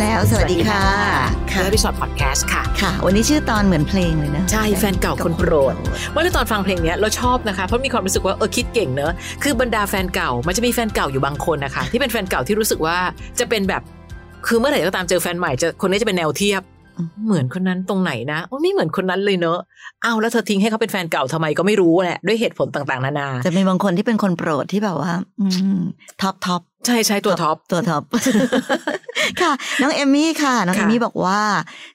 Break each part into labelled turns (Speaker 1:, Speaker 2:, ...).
Speaker 1: แล้ว สวัสดีค่ะ
Speaker 2: ค่ะพี่ชอตพอดแคสต์ค่ะ
Speaker 1: ค่ะ วันนี้ชื่อตอนเหมือนเพลงเลยนะ
Speaker 2: ใช่ แฟนเก่าคนโปรด เมื่อตอนฟังเพลงเนี้ยเราชอบนะคะ เพราะมีความรู้สึกว่าเออคิดเก่งเนอะ คือบรรดาแฟนเก่า มันจะมีแฟนเก่าอยู่บางคนนะคะ ที่เป็นแฟนเก่าที่รู้สึกว่าจะเป็นแบบ คือเมื่อไหร่ก็ตามเจอแฟนใหม่จะคนนี้จะเป็นแนวเทียบ เหมือนคนนั้นตรงไหนนะโอ้ไม่เหมือนคนนั้นเลยเนอะเอาแล้วเธอทิ้งให้เขาเป็นแฟนเก่าทำไมก็ไม่รู้แหละด้วยเหตุผลต่างๆ นานา
Speaker 1: จะมีบางคนที่เป็นคนโปรดที่แบบว่า อืม top top
Speaker 2: ใช่ใช่ตัว top
Speaker 1: ตัว top ค่ะ น้องเอมมี่ค่ะ น้องเอ
Speaker 2: ค่ะ
Speaker 1: มมี่บอกว่า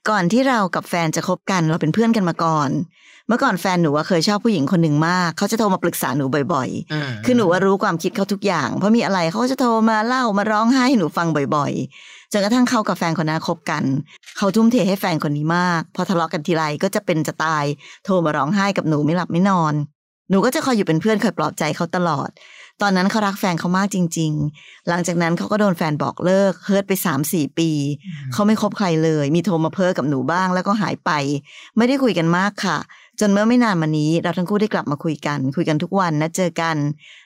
Speaker 1: ก่อนที่เรากับแฟนจะคบกันเราเป็นเพื่อนกันมาก่อนเมื่อก่อนแฟนหนูว่าเคยชอบผู้หญิงคนหนึ่งมาก เขาจะโทรมาปรึกษาหนูบ่อย
Speaker 2: ม
Speaker 1: ๆคือหนูว่ารู้ความคิดเขาทุกอย่าง เพราะมีอะไรเขาก็จะโทรมาเล่ามาร้องไห้ให้หนูฟังบ่อยๆ จนกระทั่งเขากับแฟนคนนั้นคบกัน เขาทุ่มเทให้แฟนคนนี้มาก พอทะเลาะกันทีไรก็จะเป็นจะตาย โทรมาร้องไห้กับหนูไม่หลับไม่นอน หนูก็จะคอยอยู่เป็นเพื่อนคอยปลอบใจเขาตลอด ตอนนั้นเขารักแฟนเขามากจริง ๆ หลังจากนั้นเขาก็โดนแฟนบอกเลิก เฮิร์ตไปสามสี่ปี เขาไม่คบใครเลย มีโทรมาเพ้อกับหนูบ้างแล้วก็หายไป ไม่ได้คุยกันมากค่ะ จนเมื่อไม่นานมานี้ เราทั้งคู่ได้กลับมาคุยกัน คุยกันทุกวันนะเจอกัน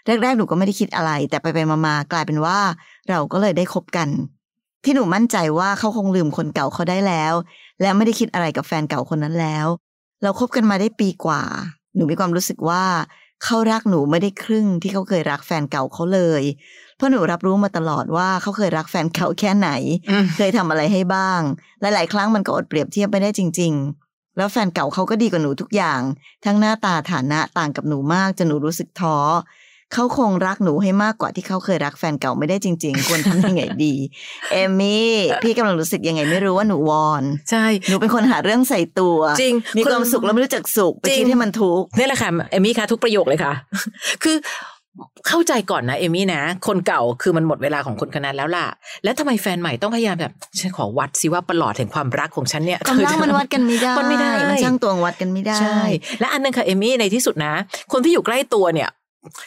Speaker 1: แรกๆหนูก็ไม่ได้คิดอะไร แต่ไปๆมาๆกลายเป็นว่า เราก็เลยได้คบกัน ที่หนูมั่นใจว่าเขาคงลืมคนเก่าเขาได้แล้ว และไม่ได้คิดอะไรกับแฟนเก่าคนนั้นแล้ว เราคบกันมาได้ปีกว่า หนูมีความรู้สึกว่าเขารักหนูไม่ได้ครึ่งที่เขาเคยรักแฟนเก่าเขาเลย เพราะหนูรับรู้มาตลอดว่าเขาเคยรักแฟนเก่าแค่ไหน
Speaker 2: อืม
Speaker 1: เคยทำอะไรให้บ้าง หลาย ๆ ครั้งมันก็อดเปรียบเทียบไม่ได้จริง ๆ แล้วแฟนเก่าเขาก็ดีกว่าหนูทุกอย่าง ทั้งหน้าตาฐานะต่างกับหนูมากจนหนูรู้สึกท้อเขาคงรักหนูให้มากกว่าที่เขาเคยรักแฟนเก่าไม่ได้จริง ๆ ควรทำยังไงดี เอมมี่พี่กำลังรู้สึกยังไงไม่รู้ว่าหนูวอน
Speaker 2: ใช่
Speaker 1: หนูเป็นคนหาเรื่องใส่ตัว
Speaker 2: จริง
Speaker 1: มีความสุขแล้วไม่รู้จักสุขไป
Speaker 2: จริง
Speaker 1: คิดให้มันทุกข์
Speaker 2: นี่แหละค่ะเอมี่คะทุกประโยคเลยค่ะ คือ เข้าใจก่อนนะเอมี่นะ คนเก่าคือมันหมดเวลาของคนคนนั้นแล้วล่ะ แล้วทำไมแฟนใหม่ต้องพยายามแบบฉันขอวัดสิว่าประหลอดแห่งความรักของฉันเนี่ย
Speaker 1: ความรักมันวัดกันไม่ได้
Speaker 2: มันไม่ได้
Speaker 1: มันช่างตวงวัดกันไม่ได้
Speaker 2: ใช่และอันนึงค่ะเอมี่ในที่สุดนะ คนที่อยู่ใกล้ตัวเนี่ย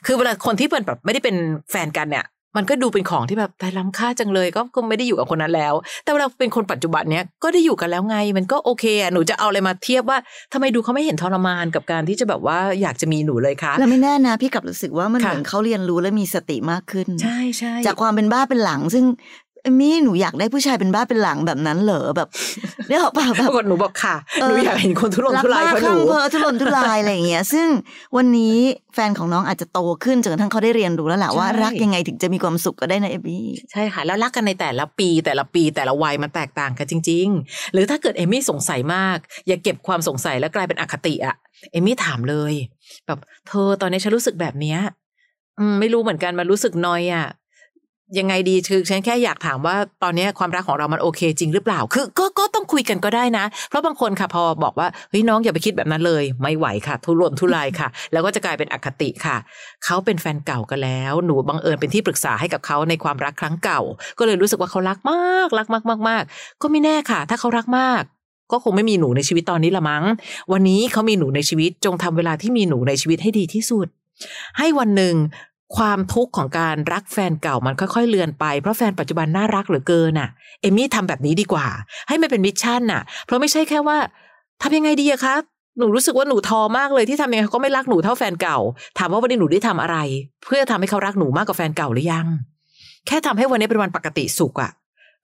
Speaker 2: คือเวลาคนที่เป็นแบบไม่ได้เป็นแฟนกันเนี่ย มันก็ดูเป็นของที่แบบแต่ล้ำค่าจังเลยก็ก็ไม่ได้อยู่กับคนนั้นแล้ว แต่เวลาเป็นคนปัจจุบันเนี้ยก็ได้อยู่กันแล้วไง มันก็โอเคอะหนูจะเอาอะไรมาเทียบว่าทำไมดูเขาไม่เห็นทรมานกับการที่จะแบบว่าอยากจะมีหนูเลยคะ
Speaker 1: แล้วไม่แน่นะพี่กลับรู้สึกว่ามัน
Speaker 2: ค่ะ
Speaker 1: เหมือนเขาเรียนรู้และมีสติมากขึ้น
Speaker 2: ใช่ใช่
Speaker 1: จากความเป็นบ้าเป็นหลัง ซึ่งเอ มมี่หนูอยากได้ผู้ชายเป็นบ้าเป็นหลังแบบนั้นเหรอแบบเนี่ยเปล่าแบ
Speaker 2: ป
Speaker 1: บ
Speaker 2: รากฏหนูบอกค่ะ
Speaker 1: เออ
Speaker 2: หนูอยากเห็นคนทุรน
Speaker 1: รัก
Speaker 2: ทุราย
Speaker 1: บ้า
Speaker 2: เพราะ
Speaker 1: ค
Speaker 2: ห
Speaker 1: ลั่
Speaker 2: นู
Speaker 1: งเพ้อทุรนทุรายอะไรอย่างเงี้ย ซึ่งวันนี้แฟนของน้องอาจจะโตขึ้นจนกระทั่งเขาได้เรียนรู้แล้วแหละว่า
Speaker 2: ใช่
Speaker 1: รักยังไงถึงจะมีความสุขก็ได้นะเอมมี่
Speaker 2: ใช่ค่ะ แล้วรักกันในแต่ละปีแต่ละปีแต่ละวัยมันแตกต่างกันจริง ๆ หรือถ้าเกิดเอมี่สงสัยมาก อย่าเก็บความสงสัยแล้วกลายเป็นอคติอะเอมี่ถามเลยแบบเธอตอนนี้ฉันรู้สึกแบบเนี้ยอืมไม่รู้เหมือนกันมันรู้สึกนอยอะ ยังไงดีคือฉันแค่อยากถามว่าตอนนี้ความรักของเรามันโอเคจริงหรือเปล่า คือก็ก็ต้องคุยกันก็ได้นะ เพราะบางคนค่ะพอบอกว่าเฮ้ยน้องอย่าไปคิดแบบนั้นเลย ไม่ไหวค่ะ ทุรนทุรายค่ะ แล้วก็จะกลายเป็นอคติค่ะ เขาเป็นแฟนเก่ากันแล้ว หนูบังเอิญเป็นที่ปรึกษาให้กับเขาในความรักครั้งเก่า ก็เลยรู้สึกว่าเขารักมากรักมากมากมากก็ไม่แน่ค่ะ ถ้าเขารักมาก ก็คงไม่มีหนูในชีวิตตอนนี้ละมั้ง วันนี้เขามีหนูในชีวิตจงทำเวลาที่มีหนูในชีวิตให้ดีที่สุดให้วันหนึ่ง ความทุกข์ของการรักแฟนเก่ามันค่อยๆ เลือนไปเพราะแฟนปัจจุบันน่ารักเหลือเกินน่ะ เอมี่ทำแบบนี้ดีกว่า ให้มันเป็นมิชชั่นน่ะ เพราะไม่ใช่แค่ว่าทำยังไงดีอะคะหนูรู้สึกว่าหนูทอมากเลยที่ทำยังไงเขาก็ไม่รักหนูเท่าแฟนเก่า ถามว่าวันนี้หนูได้ทำอะไร เพื่อทำให้เขารักหนูมากกว่าแฟนเก่าหรือยัง แค่ทำให้วันนี้เป็นวันปกติสุขอะ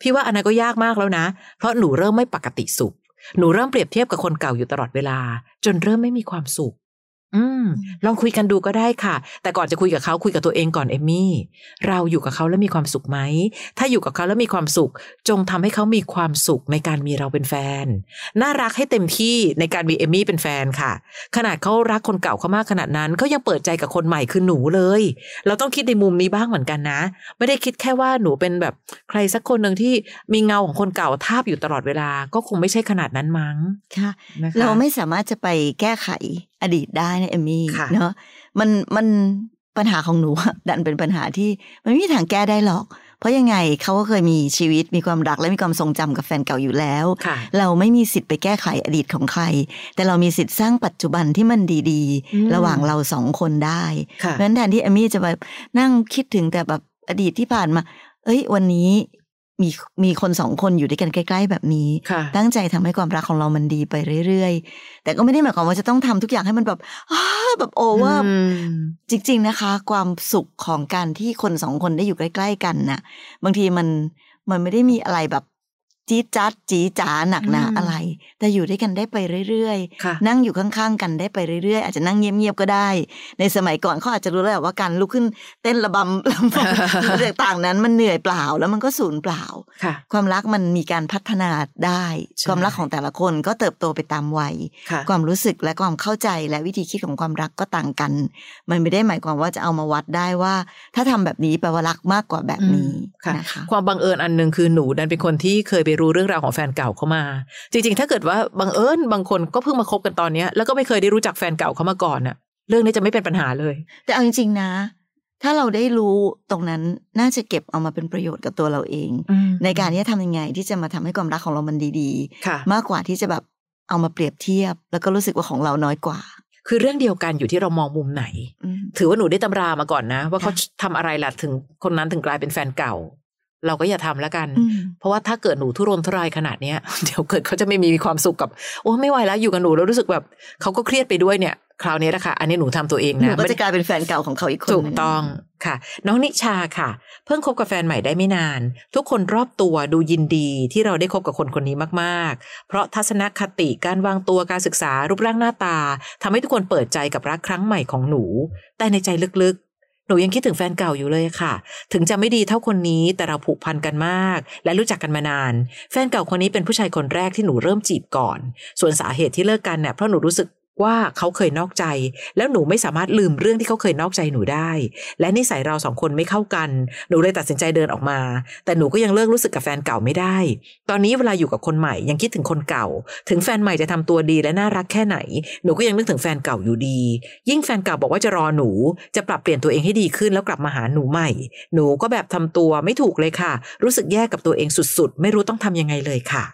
Speaker 2: พี่ว่าอันนั้นก็ยากมากแล้วนะ เพราะหนูเริ่มไม่ปกติสุข หนูเริ่มเปรียบเทียบกับคนเก่าอยู่ตลอดเวลา จนเริ่มไม่มีความสุข อืม ลองคุยกันดูก็ได้ค่ะ แต่ก่อนจะคุยกับเขาคุยกับตัวเองก่อนเอมมี่ เราอยู่กับเขาแล้วมีความสุขไหม ถ้าอยู่กับเขาแล้วมีความสุข จงทำให้เขามีความสุขในการมีเราเป็นแฟน น่ารักให้เต็มที่ในการมีเอมมี่เป็นแฟนค่ะ ขนาดเขารักคนเก่าเขามากขนาดนั้นเขายังเปิดใจกับคนใหม่คือหนูเลย เราต้องคิดในมุมนี้บ้างเหมือนกันนะ ไม่ได้คิดแค่ว่าหนูเป็นแบบใครสักคนหนึ่งที่มีเงาของคนเก่าทาบอยู่ตลอดเวลา ก็คงไม่ใช่ขนาดนั้นมั้ง
Speaker 1: ค่ะ
Speaker 2: นะคะ
Speaker 1: เราไม่สามารถจะไปแก้ไขอดีตได้นะเอมมี่
Speaker 2: ค่ะ
Speaker 1: เนาะมันมันปัญหาของหนูดันเป็นปัญหาที่มันไม่มีทางแก้ได้หรอก เพราะยังไงเขาก็เคยมีชีวิตมีความรักและมีความทรงจำกับแฟนเก่าอยู่แล้ว
Speaker 2: ค่ะ
Speaker 1: เราไม่มีสิทธิ์ไปแก้ไขอดีตของใคร แต่เรามีสิทธิ์สร้างปัจจุบันที่มันดี
Speaker 2: อืม
Speaker 1: ๆระหว่างเราสองคนได้
Speaker 2: ค่ะ
Speaker 1: เพราะฉะนั้นแทนที่เอมมี่จะแบบนั่งคิดถึงแต่แบบอดีตที่ผ่านมา เอ้ย วันนี้ มีมีคนสองคนอยู่ด้วยกันใกล้ ๆ แบบนี้
Speaker 2: ค่ะ
Speaker 1: ตั้งใจทำให้ความรักของเรามันดีไปเรื่อยๆ แต่ก็ไม่ได้หมายความว่าจะต้องทำทุกอย่างให้มันแบบอ้าแบบโอเวอร์
Speaker 2: อืม
Speaker 1: จริง ๆนะคะ ความสุขของการที่คนสองคนได้อยู่ใกล้ ๆ กันน่ะ บางทีมันมันไม่ได้มีอะไรแบบ จี๊ดจัดจีจ๋าหนักหนา
Speaker 2: อืม
Speaker 1: อะไร แต่อยู่ด้วยกันได้ไปเรื่อย
Speaker 2: ค่ะ
Speaker 1: ๆนั่งอยู่ข้างๆกันได้ไปเรื่อยๆ อาจจะนั่งเงียบๆก็ได้ ในสมัยก่อนเขาอาจจะรู้แล้วแหละว่าการลุกขึ้นเต้นระบำลำบหรือต่างๆนั้นมันเหนื่อยเปล่าแล้วมันก็สูญเปล่า
Speaker 2: ค่ะ
Speaker 1: ความรักมันมีการพัฒนาได้
Speaker 2: ใช่
Speaker 1: ความรักของแต่ละคนก็เติบโตไปตามวัย
Speaker 2: ค่ะ
Speaker 1: ความรู้สึกและความเข้าใจและวิธีคิดของความรักก็ต่างกัน มันไม่ได้หมายความว่าจะเอามาวัดได้ว่า ถ้าทำแบบนี้แปลว่ารักมากกว่าแบบนี้
Speaker 2: อืมค่ะ
Speaker 1: นะคะ
Speaker 2: ความบังเอิญอันหนึ่งคือหนูดันเป็นคนที่เคยไปรู้เรื่องราวของแฟนเก่าเขามา จริง ๆ ถ้าเกิดว่าบังเอิญบางคนก็เพิ่งมาคบกันตอนเนี้ยแล้วก็ไม่เคยได้รู้จักแฟนเก่าเขามาก่อนน่ะเรื่องนี้จะไม่เป็นปัญหาเลย
Speaker 1: แต่เอาจริงๆนะ ถ้าเราได้รู้ตรงนั้นน่าจะเก็บเอามาเป็นประโยชน์กับตัวเราเอง ในการที่จะทำยังไงที่จะมาทำให้ความรักของเรามันดี
Speaker 2: ค่ะ
Speaker 1: ๆมากกว่าที่จะแบบเอามาเปรียบเทียบ แล้วก็รู้สึกว่าของเราน้อยกว่า
Speaker 2: คือเรื่องเดียวกันอยู่ที่เรามองมุมไหน
Speaker 1: อืม
Speaker 2: ถือว่าหนูได้ตำรามาก่อนนะ ว่าเขา
Speaker 1: ค่ะ
Speaker 2: ทำอะไรล่ะถึงคนนั้นถึงกลายเป็นแฟนเก่า เราก็อย่าทำแล้วกัน
Speaker 1: อืม
Speaker 2: เพราะว่าถ้าเกิดหนูทุรนทุรายขนาดเนี้ยเดี๋ยวเกิดเขาจะไม่มีความสุขกับ โอ้ไม่ไหวแล้วอยู่กับหนูแล้วรู้สึกแบบเขาก็เครียดไปด้วยเนี่ยคราวนี้แหละค่ะอันนี้หนูทำตัวเอง
Speaker 1: หนู
Speaker 2: นะ
Speaker 1: ก็
Speaker 2: ไม่
Speaker 1: จะ
Speaker 2: ได้
Speaker 1: กลายเป็นแฟนเก่าของเขาอีกคน
Speaker 2: ถูก
Speaker 1: หนึ่
Speaker 2: ต้องค่ะ น้องนิชาค่ะ เพิ่งคบกับแฟนใหม่ได้ไม่นาน ทุกคนรอบตัวดูยินดีที่เราได้คบกับคนคนนี้มากๆ เพราะทัศนคติการวางตัวการศึกษารูปร่างหน้าตาทำให้ทุกคนเปิดใจกับรักครั้งใหม่ของหนู แต่ในใจลึกๆห นูยังคิดถึงแฟนเก่าอยู่เลยค่ะ ถึงจะไม่ดีเท่าคนนี้แต่เราผูกพันกันมาก และรู้จักกันมานาน แฟนเก่าคนนี้เป็นผู้ชายคนแรกที่หนูเริ่มจีบก่อน ส่วนสาเหตุที่เลิกกันเนี่ยเพราะหนูรู้สึก ว่าเขาเคยนอกใจ แล้วหนูไม่สามารถลืมเรื่องที่เขาเคยนอกใจหนูได้ และนิสัยเราสองคนไม่เข้ากัน หนูเลยตัดสินใจเดินออกมา แต่หนูก็ยังเลิกรู้สึกกับแฟนเก่าไม่ได้ ตอนนี้เวลาอยู่กับคนใหม่ยังคิดถึงคนเก่า ถึงแฟนใหม่จะทำตัวดีและน่ารักแค่ไหน หนูก็ยังนึกถึงแฟนเก่าอยู่ดี ยิ่งแฟนเก่าบอกว่าจะรอหนู จะปรับเปลี่ยนตัวเองให้ดีขึ้นแล้วกลับมาหาหนูใหม่ หนูก็แบบทำตัวไม่ถูกเลยค่ะ รู้สึกแย่กับตัวเองสุดๆ ไม่รู้ต้องทำยังไงเลยค่ะ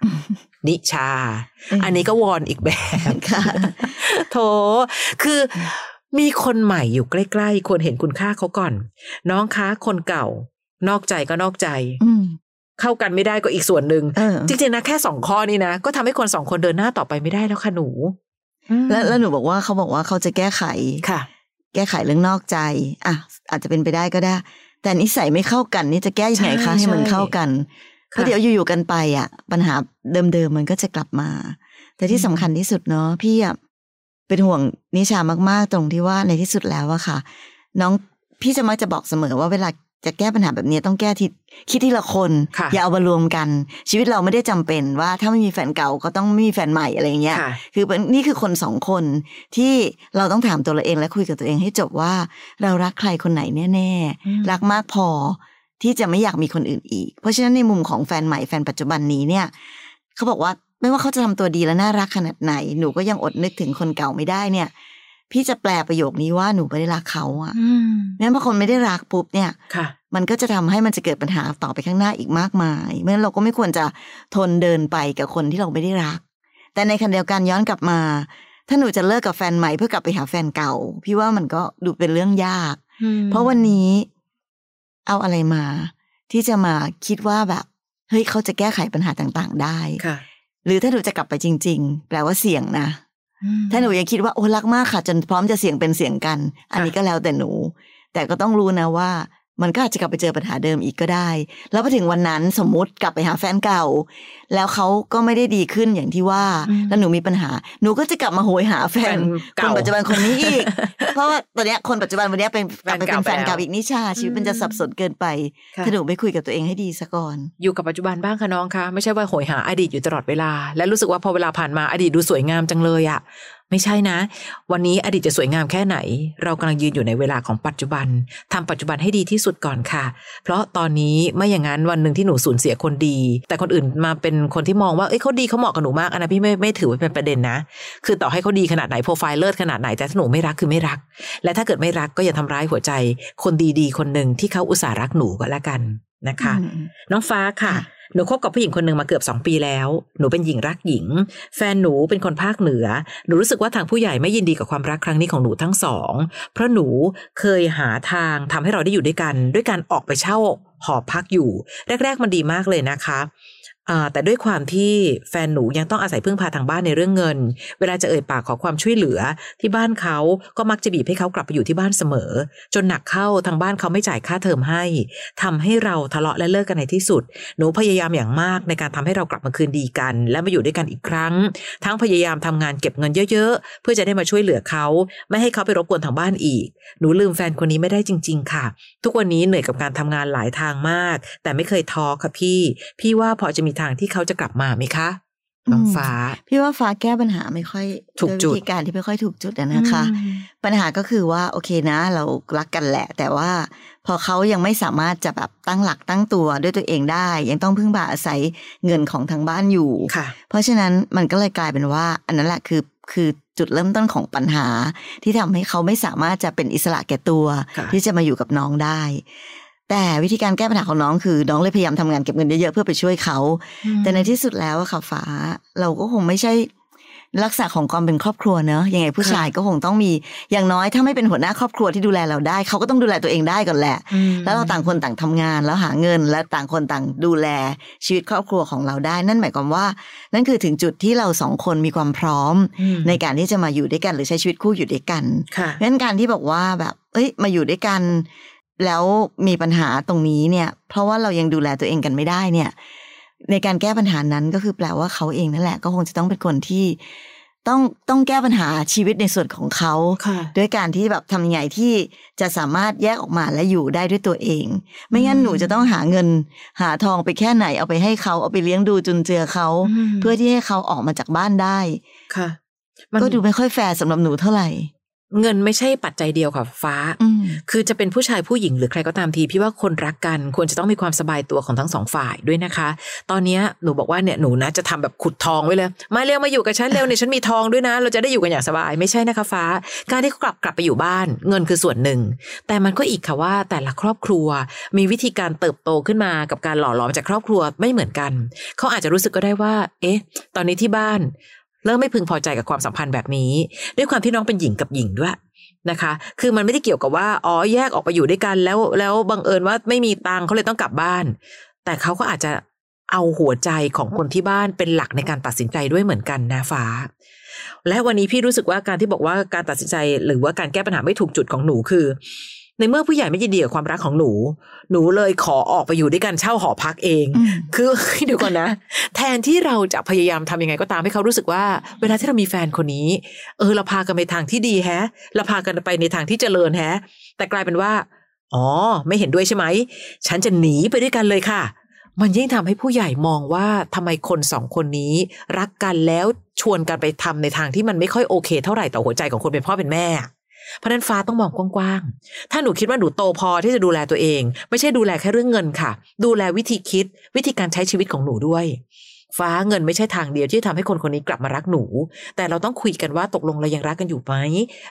Speaker 2: นิชา อันนี้ก็วอนอีกแบบ
Speaker 1: ค่ะ
Speaker 2: โถคือมีคนใหม่อยู่ใกล้ ๆ ควรเห็นคุณค่าเขาก่อน น้องคะคนเก่า นอกใจก็นอกใจ
Speaker 1: อืม
Speaker 2: เข้ากันไม่ได้ก็อีกส่วนหนึ่ง
Speaker 1: เออ
Speaker 2: จริงๆนะแค่สองข้อนี้นะ ก็ทำให้คนสองคนเดินหน้าต่อไปไม่ได้แล้วค่ะหนูอืม
Speaker 1: แล้วแล้วหนูบอกว่าเขาบอกว่าเขาจะแก้ไข
Speaker 2: ค่ะ
Speaker 1: แก้ไขเรื่องนอกใจ อะ อาจจะเป็นไปได้ก็ได้ แต่นิสัยไม่เข้ากันนี่จะแก้ยังไง
Speaker 2: ใช่
Speaker 1: คะให้มัน
Speaker 2: ใช่
Speaker 1: เข้ากัน เพ
Speaker 2: ค่ะ
Speaker 1: ราะเดี๋ยวอยู่ๆกันไปอะ ปัญหาเดิมๆมันก็จะกลับมา แต่ที่
Speaker 2: อืม
Speaker 1: สำคัญที่สุดเนาะพี่อะเป็นห่วงนิชามากๆ ตรงที่ว่าในที่สุดแล้วอะค่ะ น้องพี่จะมักจะบอกเสมอว่าเวลาจะแก้ปัญหาแบบนี้ต้องแก้ทีคิดทีละคน
Speaker 2: ค่ะ
Speaker 1: อย่าเอามารวมกัน ชีวิตเราไม่ได้จำเป็นว่าถ้าไม่มีแฟนเก่าก็ต้องไม่มีแฟนใหม่อะไรอย่างเงี้ย
Speaker 2: ค่ะ
Speaker 1: คือเป็นนี่คือคนสองคนที่เราต้องถามตัวเราเองและคุยกับตัวเองให้จบว่า เรารักใครคนไหนแน่
Speaker 2: อืม
Speaker 1: ๆรักมากพอ ที่จะไม่อยากมีคนอื่นอีก เพราะฉะนั้นในมุมของแฟนใหม่แฟนปัจจุบันนี้เนี่ยเขาบอกว่าไม่ว่าเขาจะทำตัวดีและน่ารักขนาดไหน หนูก็ยังอดนึกถึงคนเก่าไม่ได้เนี่ย พี่จะแปลประโยคนี้ว่าหนูไม่ได้รักเขาอะ
Speaker 2: อืม
Speaker 1: งั้นพอคนไม่ได้รักปุ๊บเนี่ย
Speaker 2: ค่ะ
Speaker 1: มันก็จะทำให้มันจะเกิดปัญหาต่อไปข้างหน้าอีกมากมายเพราะฉะนั้นเราก็ไม่ควรจะทนเดินไปกับคนที่เราไม่ได้รัก แต่ในขณะเดียวกันย้อนกลับมา ถ้าหนูจะเลิกกับแฟนใหม่เพื่อกลับไปหาแฟนเก่า พี่ว่ามันก็ดูเป็นเรื่องยาก เพราะวันนี้ เอาอะไรมา ที่จะมาคิดว่าแบบเฮ้ยเขาจะแก้ไขปัญหาต่างๆ ได้
Speaker 2: ค่ะ
Speaker 1: หรือถ้าหนูจะกลับไปจริง ๆ แปลว่าเสี่ยงนะถ้าหนูยังคิดว่าโอ้รักมากค่ะ จนพร้อมจะเสี่ยงเป็นเสี่ยงกัน อันนี้ก็แล้วแต่หนู แต่ก็ต้องรู้นะว่า มันก็อาจจะกลับไปเจอปัญหาเดิมอีกก็ได้ แล้วพอถึงวันนั้นสมมุติกลับไปหาแฟนเก่า แล้วเขาก็ไม่ได้ดีขึ้นอย่างที่ว่า
Speaker 2: อืม
Speaker 1: แล้วหนูมีปัญหา หนูก็จะกลับมาโหยหาแฟน
Speaker 2: แฟน
Speaker 1: ค
Speaker 2: เก่า
Speaker 1: นปัจจุบันคนนี้อีก เพราะว่าตอนเนี้ยคนปัจจุบันวันเนี้ยเป็นกลับไป
Speaker 2: แฟน
Speaker 1: เป็
Speaker 2: เก่าน
Speaker 1: แฟน
Speaker 2: ไปแล้ว
Speaker 1: เก่าอีกนิชา ชีวิตมันจะสับสนเกินไป
Speaker 2: ค่ะ
Speaker 1: ถ้าหนูไม่คุยกับตัวเองให้ดีซะก่อน
Speaker 2: อยู่กับปัจจุบันบ้างค่ะน้องคะ ไม่ใช่ว่าโหยหาอดีตอยู่ตลอดเวลา และรู้สึกว่าพอเวลาผ่านมาอดีตดูสวยงามจังเลยอะ ไม่ใช่นะ วันนี้อดีตจะสวยงามแค่ไหน เรากำลังยืนอยู่ในเวลาของปัจจุบันทำปัจจุบันให้ดีที่สุดก่อนค่ะ เพราะตอนนี้ไม่อย่างนั้นวันหนึ่งที่หนูสูญเสียคนดี แต่คนอื่นมาเป็นคนที่มองว่าเอ้ยเขาดีเขาเหมาะกับหนูมากอันนั้นพี่ไม่ไม่ถือว่าเป็นประเด็นนะ คือต่อให้เขาดีขนาดไหนโปรไฟล์เลิศขนาดไหนแต่ถ้าหนูไม่รักคือไม่รัก และถ้าเกิดไม่รักก็อย่าทำร้ายหัวใจ คนดีๆคนหนึ่งที่เขาอุตส่าห์รักหนูก็แล้วกันนะคะ
Speaker 1: อืม
Speaker 2: น้องฟ้าค่ะ
Speaker 1: ค่ะ
Speaker 2: หนูคบกับผู้หญิงคนหนึ่งมาเกือบสองปีแล้ว หนูเป็นหญิงรักหญิง แฟนหนูเป็นคนภาคเหนือ หนูรู้สึกว่าทางผู้ใหญ่ไม่ยินดีกับความรักครั้งนี้ของหนูทั้งสอง เพราะหนูเคยหาทางทำให้เราได้อยู่ด้วยกัน ด้วยการออกไปเช่าหอพักอยู่ แรก ๆ มันดีมากเลยนะคะ แต่ด้วยความที่แฟนหนูยังต้องอาศัยพึ่งพาทางบ้านในเรื่องเงิน เวลาจะเอ่ยปากขอความช่วยเหลือที่บ้านเขาก็มักจะบีบให้เขากลับไปอยู่ที่บ้านเสมอ จนหนักเข้าทางบ้านเขาไม่จ่ายค่าเทอมให้ทำให้เราทะเลาะและเลิกกันในที่สุด หนูพยายามอย่างมากในการทำให้เรากลับมาคืนดีกัน และมาอยู่ด้วยกันอีกครั้ง ทั้งพยายามทำงานเก็บเงินเยอะ ๆ เพื่อจะได้มาช่วยเหลือเขา ไม่ให้เขาไปรบกวนทางบ้านอีก หนูลืมแฟนคนนี้ไม่ได้จริง ๆ ค่ะ ทุกวันนี้เหนื่อยกับการทำงานหลายทางมาก แต่ไม่เคยท้อค่ะพี่ พี่ว่าพอจะมีทางที่เขาจะกลับมาไหมคะน้องฟ้า
Speaker 1: พี่ว่าฟ้าแก้ปัญหาไม่ค่อย
Speaker 2: ถูกจุด
Speaker 1: วยวิธีการที่ไม่ค่อยถูกจุดอะนะคะ
Speaker 2: อืม
Speaker 1: ปัญหาก็คือว่าโอเคนะ เรารักกันแหละ แต่ว่าพอเขายังไม่สามารถจะแบบตั้งหลักตั้งตัวด้วยตัวเองได้ ยังต้องพึ่งพาอาศัยเงินของทางบ้านอยู่
Speaker 2: ค่ะ
Speaker 1: เพราะฉะนั้นมันก็เลยกลายเป็นว่า อันนั้นแหละคือคือจุดเริ่มต้นของปัญหาที่ทำให้เขาไม่สามารถจะเป็นอิสระแก่ตัว
Speaker 2: ค่ะ
Speaker 1: ที่จะมาอยู่กับน้องได้ แต่วิธีการแก้ปัญหาของน้องคือ น้องเลยพยายามทำงานเก็บเงินเยอะๆเพื่อไปช่วยเขา แต่ในที่สุดแล้วอะค่ะฟ้า เราก็คงไม่ใช่ลักษณะของความเป็นครอบครัวเนอะยังไงผู้ชายก็คงต้องมีอย่างน้อยถ้าไม่เป็นหัวหน้าครอบครัวที่ดูแลเราได้ เขาก็ต้องดูแลตัวเองได้ก่อนแหละ
Speaker 2: อืม
Speaker 1: แล้วเราต่างคนต่างทำงานแล้วหาเงิน และต่างคนต่างดูแลชีวิตครอบครัวของเราได้ นั่นหมายความว่า นั่นคือถึงจุดที่เราสองคนมีความพร้อม
Speaker 2: อืม
Speaker 1: ในการที่จะมาอยู่ด้วยกันหรือใช้ชีวิตคู่อยู่ด้วยกัน
Speaker 2: ค่ะ
Speaker 1: เพราะฉะนั้นการที่บอกว่าแบบ เอ้ยมาอยู่ด้วยกัน แล้วมีปัญหาตรงนี้เนี่ย เพราะว่าเรายังดูแลตัวเองกันไม่ได้เนี่ย ในการแก้ปัญหานั้นก็คือแปลว่าเขาเองนั่นแหละ ก็คงจะต้องเป็นคนที่ต้องต้องแก้ปัญหาชีวิตในส่วนของเขา
Speaker 2: ค่ะ
Speaker 1: ด้วยการที่แบบทำยังไงที่จะสามารถแยกออกมาและอยู่ได้ด้วยตัวเอง ไม่งั้น
Speaker 2: อืม
Speaker 1: หนูจะต้องหาเงิน หาทองไปแค่ไหนเอาไปให้เขาเอาไปเลี้ยงดูจุนเจือเขา
Speaker 2: อืม
Speaker 1: เพื่อที่ให้เขาออกมาจากบ้านได้
Speaker 2: ค่ะมัน
Speaker 1: ก็ดูไม่ค่อยแฟร์สำหรับหนูเท่าไหร่
Speaker 2: เงินไม่ใช่ปัจจัยเดียวค่ะฟ้า
Speaker 1: อืม
Speaker 2: คือจะเป็นผู้ชายผู้หญิงหรือใครก็ตามที พี่ว่าคนรักกันควรจะต้องมีความสบายตัวของทั้งสองฝ่ายด้วยนะคะ ตอนเนี้ยหนูบอกว่าเนี่ยหนูนะจะทำแบบขุดทองไว้เลย มาเร็วมาอยู่กับฉันเร็วเนี่ยฉันมีทองด้วยนะ เราจะได้อยู่กันอย่างสบายไม่ใช่นะคะฟ้า การที่เขากลับกลับไปอยู่บ้าน เงินคือส่วนหนึ่ง แต่มันก็อีกค่ะว่าแต่ละครอบครัวมีวิธีการเติบโตขึ้นมากับการหล่อหลอมจากครอบครัวไม่เหมือนกัน เขาอาจจะรู้สึกก็ได้ว่า เอ๊ะ ตอนนี้ที่บ้าน เริ่มไม่พึงพอใจกับความสัมพันธ์แบบนี้ ด้วยความที่น้องเป็นหญิงกับหญิงด้วยนะคะ คือมันไม่ได้เกี่ยวกับว่าอ๋อแยกออกไปอยู่ด้วยกันแล้วแล้วบังเอิญว่าไม่มีตังเขาเลยต้องกลับบ้าน แต่เขาก็อาจจะเอาหัวใจของคนที่บ้านเป็นหลักในการตัดสินใจด้วยเหมือนกันนะฟ้า และวันนี้พี่รู้สึกว่าการที่บอกว่าการตัดสินใจหรือว่าการแก้ปัญหาไม่ถูกจุดของหนูคือ ในเมื่อผู้ใหญ่ไม่ยินดีกับความรักของหนู หนูเลยขอออกไปอยู่ด้วยกันเช่าหอพักเอง
Speaker 1: อืม
Speaker 2: คือเดี๋ยวก่อนนะ แทนที่เราจะพยายามทำยังไงก็ตามให้เขารู้สึกว่า เวลาที่เรามีแฟนคนนี้ เออเราพากันไปทางที่ดีแฮะ เราพากันไปในทางที่เจริญแฮะ แต่กลายเป็นว่า อ๋อ ไม่เห็นด้วยใช่ไหม ฉันจะหนีไปด้วยกันเลยค่ะมันยิ่งทำให้ผู้ใหญ่มองว่าทำไมคนสองคนนี้ รักกันแล้วชวนกันไปทำในทางที่มันไม่ค่อยโอเค เท่าไหร่ต่อหัวใจของคนเป็นพ่อเป็นแม่ เพราะฉะนั้นฟ้าต้องมองกว้างๆ ถ้าหนูคิดว่าหนูโตพอที่จะดูแลตัวเอง ไม่ใช่ดูแลแค่เรื่องเงินค่ะ ดูแลวิธีคิดวิธีการใช้ชีวิตของหนูด้วย ฟ้าเงินไม่ใช่ทางเดียวที่จะทำให้คนคนนี้กลับมารักหนู แต่เราต้องคุยกันว่าตกลงเรายังรักกันอยู่ไหม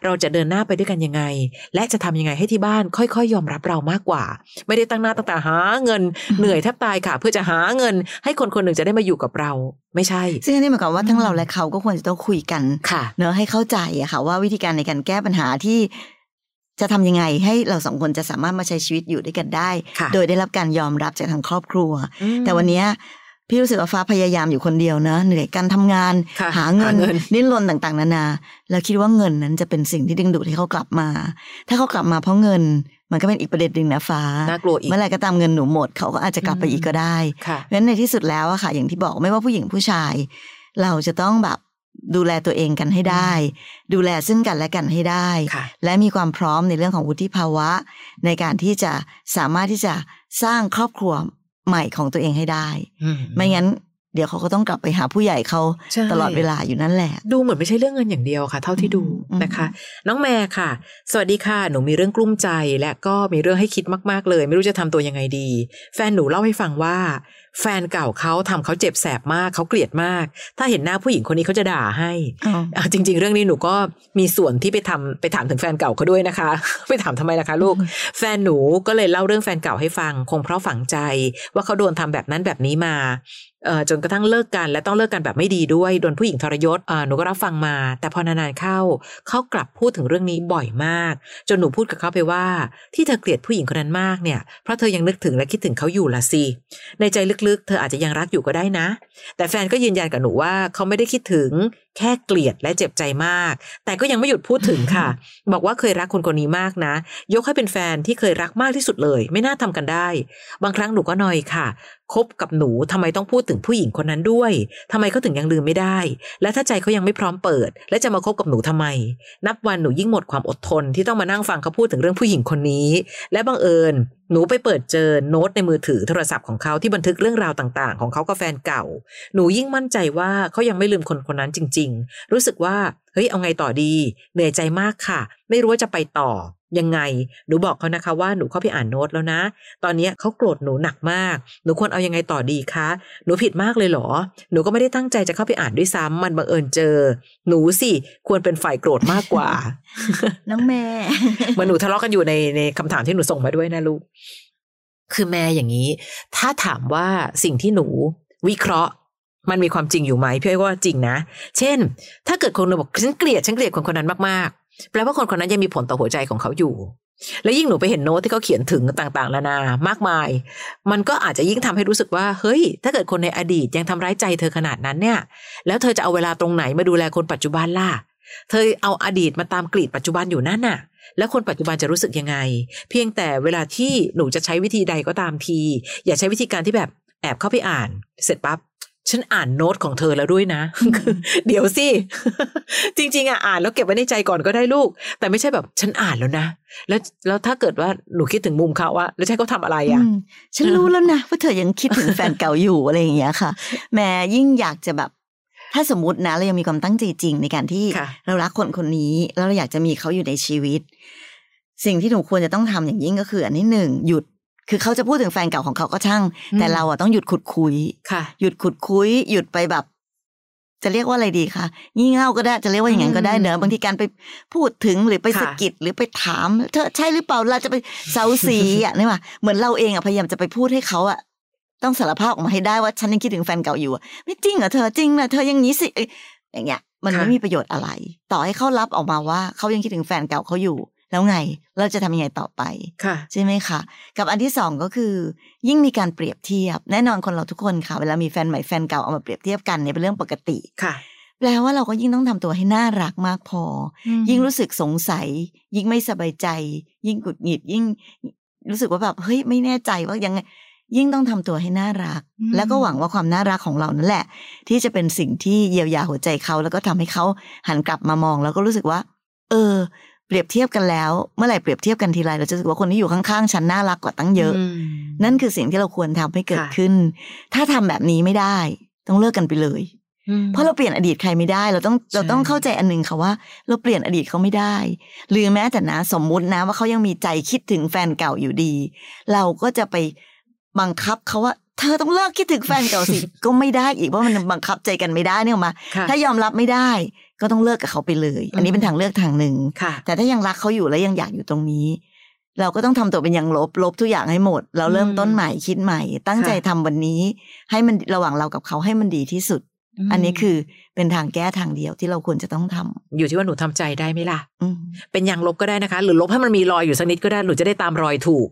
Speaker 2: เราจะเดินหน้าไปด้วยกันยังไง และจะทำยังไงให้ที่บ้านค่อยๆ ยอมรับเรามากกว่า ไม่ได้ตั้งหน้าตั้งตาหาเงินเหนื่อยแทบตายค่ะ เพื่อจะหาเงิน ให้คนคนหนึ่งจะได้มาอยู่กับเรา ไม่ใช่
Speaker 1: ซึ่งอันนี้หมายความว่าทั้งเราและเขาก็ควรจะต้องคุยกัน
Speaker 2: ค่ะ
Speaker 1: เนอะให้เข้าใจอะค่ะ ว่าวิธีการในการแก้ปัญหาที่จะทำยังไงให้เราสองคนจะสามารถมาใช้ชีวิตอยู่ด้วยกันได้
Speaker 2: ค่ะ
Speaker 1: โดยได้รับการยอมรับจากทางครอบครัว
Speaker 2: อืม
Speaker 1: แต่วันเนี้ย พี่รู้สึกว่าฟ้าพยายามอยู่คนเดียวนะเหนื่อยการทำงาน
Speaker 2: ค่ะ
Speaker 1: หาเงิน
Speaker 2: หาเงิน
Speaker 1: ดิ้นรนต่างๆ นานา แล้วคิดว่าเงินนั้นจะเป็นสิ่งที่ดึงดูดให้เขากลับมา ถ้าเขากลับมาเพราะเงินมันก็เป็นอีกประเด็นหนึ่งนะฟ้า
Speaker 2: น่ากลัวอีก
Speaker 1: เมื่อไหร่ก็ตามเงินหนูหมดเขาก็อาจจะกลับไป
Speaker 2: อืม
Speaker 1: อีกก็ได้
Speaker 2: ค่ะ
Speaker 1: เพราะฉะนั้นในที่สุดแล้วอะค่ะ อย่างที่บอกไม่ว่าผู้หญิงผู้ชาย เราจะต้องแบบดูแลตัวเองกันให้ได้ ดูแลซึ่งกันและกันให้ได้
Speaker 2: ค่ะ
Speaker 1: และมีความพร้อมในเรื่องของวุฒิภาวะ ในการที่จะสามารถที่จะสร้างครอบครัว ใหม่ของตัวเองให้ได้
Speaker 2: อื
Speaker 1: ไม่งั้น เดี๋ยวเขาก็ต้องกลับไปหาผู้ใหญ่เขา
Speaker 2: ใช่
Speaker 1: ตลอดเวลาอยู่นั่นแหละ
Speaker 2: ดูเหมือนไม่ใช่เรื่องเงินอย่างเดียวค่ะ เท่าที่ดู
Speaker 1: อืม
Speaker 2: นะคะ น้องแม่ค่ะ สวัสดีค่ะ หนูมีเรื่องกลุ้มใจ และก็มีเรื่องให้คิดมากๆเลย ไม่รู้จะทำตัวยังไงดี แฟนหนูเล่าให้ฟังว่า แฟนเก่าเขาทำเขาเจ็บแสบมากเขาเกลียดมาก ถ้าเห็นหน้าผู้หญิงคนนี้เขาจะด่าให้
Speaker 1: อ๋อ
Speaker 2: อะจริง ๆ เรื่องนี้หนูก็มีส่วนที่ไปทำไปถามถึงแฟนเก่าเขาด้วยนะคะ ไปถามทำไมล่ะคะ ลูก แฟนหนูก็เลยเล่าเรื่องแฟนเก่าให้ฟัง คงเพราะฝังใจ ว่าเขาโดนทำแบบนั้นแบบนี้มาเอ่อจนกระทั่งเลิกกัน และต้องเลิกกันแบบไม่ดีด้วยโดนผู้หญิงทรยศหนูก็รับฟังมา แต่พอนานๆเข้าเขากลับพูดถึงเรื่องนี้บ่อยมาก จนหนูพูดกับเขาไปว่า ที่เธอเกลียดผู้หญิงคนนั้นมากเนี่ยเพราะเธอยังนึกถึงและคิดถึงเขาอยู่ละสิในใจลึกๆ เธออาจจะยังรักอยู่ก็ได้นะ แต่แฟนก็ยืนยันกับหนูว่าเขาไม่ได้คิดถึง แค่เกลียดและเจ็บใจมาก แต่ก็ยังไม่หยุดพูดถึงค่ะ บอกว่าเคยรักคนคนนี้มากนะ ยกให้เป็นแฟนที่เคยรักมากที่สุดเลย ไม่น่าทำกันได้ บางครั้งหนูก็นอยค่ะ คบกับหนูทำไมต้องพูดถึงผู้หญิงคนนั้นด้วยทำไมเขาถึงยังลืมไม่ได้ และถ้าใจเขายังไม่พร้อมเปิด และจะมาคบกับหนูทำไม นับวันหนูยิ่งหมดความอดทนที่ต้องมานั่งฟังเขาพูดถึงเรื่องผู้หญิงคนนี้ และบังเอิญ หนูไปเปิดเจอโน้ตในมือถือโทรศัพท์ของเขาที่บันทึกเรื่องราวต่าง ๆ ของเขากับแฟนเก่า หนูยิ่งมั่นใจว่าเขายังไม่ลืมคนคนนั้นจริง ๆ รู้สึกว่า เฮ้ยเอาไงต่อดี เหนื่อยใจมากค่ะ ไม่รู้ว่าจะไปต่อ ยังไง หนูบอกเขานะคะว่าหนูเข้าไปอ่านโน้ตแล้วนะ ตอนนี้เขาโกรธหนูหนักมาก หนูควรเอายังไงต่อดีคะ หนูผิดมากเลยเหรอ หนูก็ไม่ได้ตั้งใจจะเข้าไปอ่านด้วยซ้ำมันบังเอิญเจอ หนูสิควรเป็นฝ่ายโกรธมากกว่า
Speaker 1: น้องแม่
Speaker 2: เหมือนหนูทะเลาะกันอยู่ในในคำถามที่หนูส่งมาด้วยนะลูก คือแม่อย่างนี้ ถ้าถามว่าสิ่งที่หนูวิเคราะห์มันมีความจริงอยู่ไหมพี่อ้อยว่าจริงนะ เช่น ถ้าเกิดคนหนึงบอกฉันเกลียดฉันเกลียดคนคนนั้นมากๆ แปลว่าคนคนนั้นยังมีผลต่อหัวใจของเขาอยู่ แล้วยิ่งหนูไปเห็นโน้ตที่เขาเขียนถึงต่างๆนานามากมาย มันก็อาจจะยิ่งทำให้รู้สึกว่า เฮ้ย ถ้าเกิดคนในอดีตยังทำร้ายใจเธอขนาดนั้นเนี่ย แล้วเธอจะเอาเวลาตรงไหนมาดูแลคนปัจจุบันล่ะ เธอเอาอดีตมาตามกรีดปัจจุบันอยู่นั่นน่ะ แล้วคนปัจจุบันจะรู้สึกยังไง เพียงแต่เวลาที่หนูจะใช้วิธีใดก็ตามที อย่าใช้วิธีการที่แบบแอบเข้าไปอ่าน เสร็จปั๊บ ฉันอ่านโน้ตของเธอแล้วด้วยนะ เดี๋ยวสิ จริง ๆอะอ่านแล้วเก็บไว้ในใจก่อนก็ได้ลูก แต่ไม่ใช่แบบฉันอ่านแล้วนะ แล้วแล้วถ้าเกิดว่าหนูคิดถึงมุมเขาว่าแล้วใช่เขาทำอะไรอะ
Speaker 1: อืมฉันรู้แล้วนะว่าเธอยังคิดถึงแฟนเก่าอยู่อะไรอย่างเงี้ยค่ะแม่ยิ่งอยากจะแบบถ้าสมมตินะเรายังมีความตั้งใจจริงในการที่
Speaker 2: ค่ะ
Speaker 1: เรารักคนคนนี้ แล้วเราอยากจะมีเขาอยู่ในชีวิต สิ่งที่หนูควรจะต้องทำอย่างยิ่งก็คือ อันที่หนึ่งหยุด คือเขาจะพูดถึงแฟนเก่าของเขาก็ช่าง แต่เราอะต้องหยุดขุดคุย
Speaker 2: ค่ะ
Speaker 1: หยุดขุดคุย หยุดไปแบบ จะเรียกว่าอะไรดีคะงี่เง่าก็ได้จะเรียกว่าอย่างนั้นก็ได้เน
Speaker 2: อื
Speaker 1: อะ
Speaker 2: ม
Speaker 1: บางทีการไปพูดถึงหรือไป
Speaker 2: ค่ะ
Speaker 1: สะกิดหรือไปถาม เธอใช่หรือเปล่าเราจะไปเซาซีอะนี่ว่าเหมือนเราเองอะพยายามจะไปพูดให้เขาอะต้องสารภาพออกมาให้ได้ว่าฉันยังคิดถึงแฟนเก่าอยู่อะไม่จริงเหรอเธอจริงนะเธออยังนี้สิเอ้ยอย่างเงี้ย มัน
Speaker 2: ค่ะ
Speaker 1: ไม่มีประโยชน์อะไร ต่อให้เขารับออกมาว่าเขายังคิดถึงแฟนเก่าเขาอยู่ แล้วไงเราจะทำยังไงต่อไป
Speaker 2: ค่ะ
Speaker 1: ใช่ไหมคะกับอันที่สองก็คือ ยิ่งมีการเปรียบเทียบ แน่นอนคนเราทุกคนค่ะ เวลามีแฟนใหม่แฟนเก่าเอามาเปรียบเทียบกันเนี่ยเป็นเรื่องปกติ
Speaker 2: ค่ะ
Speaker 1: แปลว่าเราก็ยิ่งต้องทำตัวให้น่ารักมากพออยิ่งรู้สึกสงสัย ยิ่งไม่สบายใจ ยิ่งกุดหงิดยิ่งรู้สึกว่าแบบเฮ้ยไม่แน่ใจว่ายังไงยิ่งต้องทำตัวให้น่ารัก
Speaker 2: อืม
Speaker 1: แล้วก็หวังว่าความน่ารักของเรานั่นแหละ ที่จะเป็นสิ่งที่เยียวยาหัวใจเขา แล้วก็ทำให้เขาหันกลับมามอง แล้วก็รู้สึกว่า เออ เปรียบเทียบกันแล้ว เมื่อไหร่เปรียบเทียบกันทีไรเราจะรู้สึกว่าคนที่อยู่ข้างๆฉันน่ารักกว่าตั้งเยอะ
Speaker 2: ม
Speaker 1: นั่นคือสิ่งที่เราควรทำให้เกิด
Speaker 2: ค่ะ
Speaker 1: ขึ้น ถ้าทำแบบนี้ไม่ได้ ต้องเลิกกันไปเลย
Speaker 2: อืม
Speaker 1: เพราะเราเปลี่ยนอดีตใครไม่ได้ เราต้อง
Speaker 2: ใช่
Speaker 1: เราต้องเข้าใจอันหนึ่งค่ะว่า เราเปลี่ยนอดีตเขาไม่ได้ หรือแม้แต่นะสมมุตินะว่าเขายังมีใจคิดถึงแฟนเก่าอยู่ดี เราก็จะไปบังคับเขาว่าเธอต้องเลิกคิดถึงแฟนเก่าสิ ก็ไม่ได้อีกเพราะมันบังคับใจกันไม่ได้เนี่ยหรอกมา
Speaker 2: ค่ะ
Speaker 1: ถ้ายอมรับไม่ได้ ก็ต้องเลิกกับเขาไปเลย อันนี้
Speaker 2: อืม
Speaker 1: เป็นทางเลือกทางหนึ่ง
Speaker 2: ค่ะ
Speaker 1: แต่ถ้ายังรักเขาอยู่และยังอยากอยู่ตรงนี้ เราก็ต้องทำตัวเป็นอยังลบลบทุกอย่างให้หมด เราเริ่มต้นใหม่คิดใหม่ ตั้งใจทำวันนี้ ให้มันระหว่างเรากับเขาให้มันดีที่สุด อันนี้คือเป็นทางแก้ทางเดียวที่เราควรจะต้องทำ
Speaker 2: อยู่ที่ว่าหนูทำใจได้ไหมล่ะ
Speaker 1: อืม
Speaker 2: เป็นยางลบก็ได้นะคะ หรือลบให้มันมีรอยอยู่สักนิดก็ได้หนูจะได้ตามรอยถูก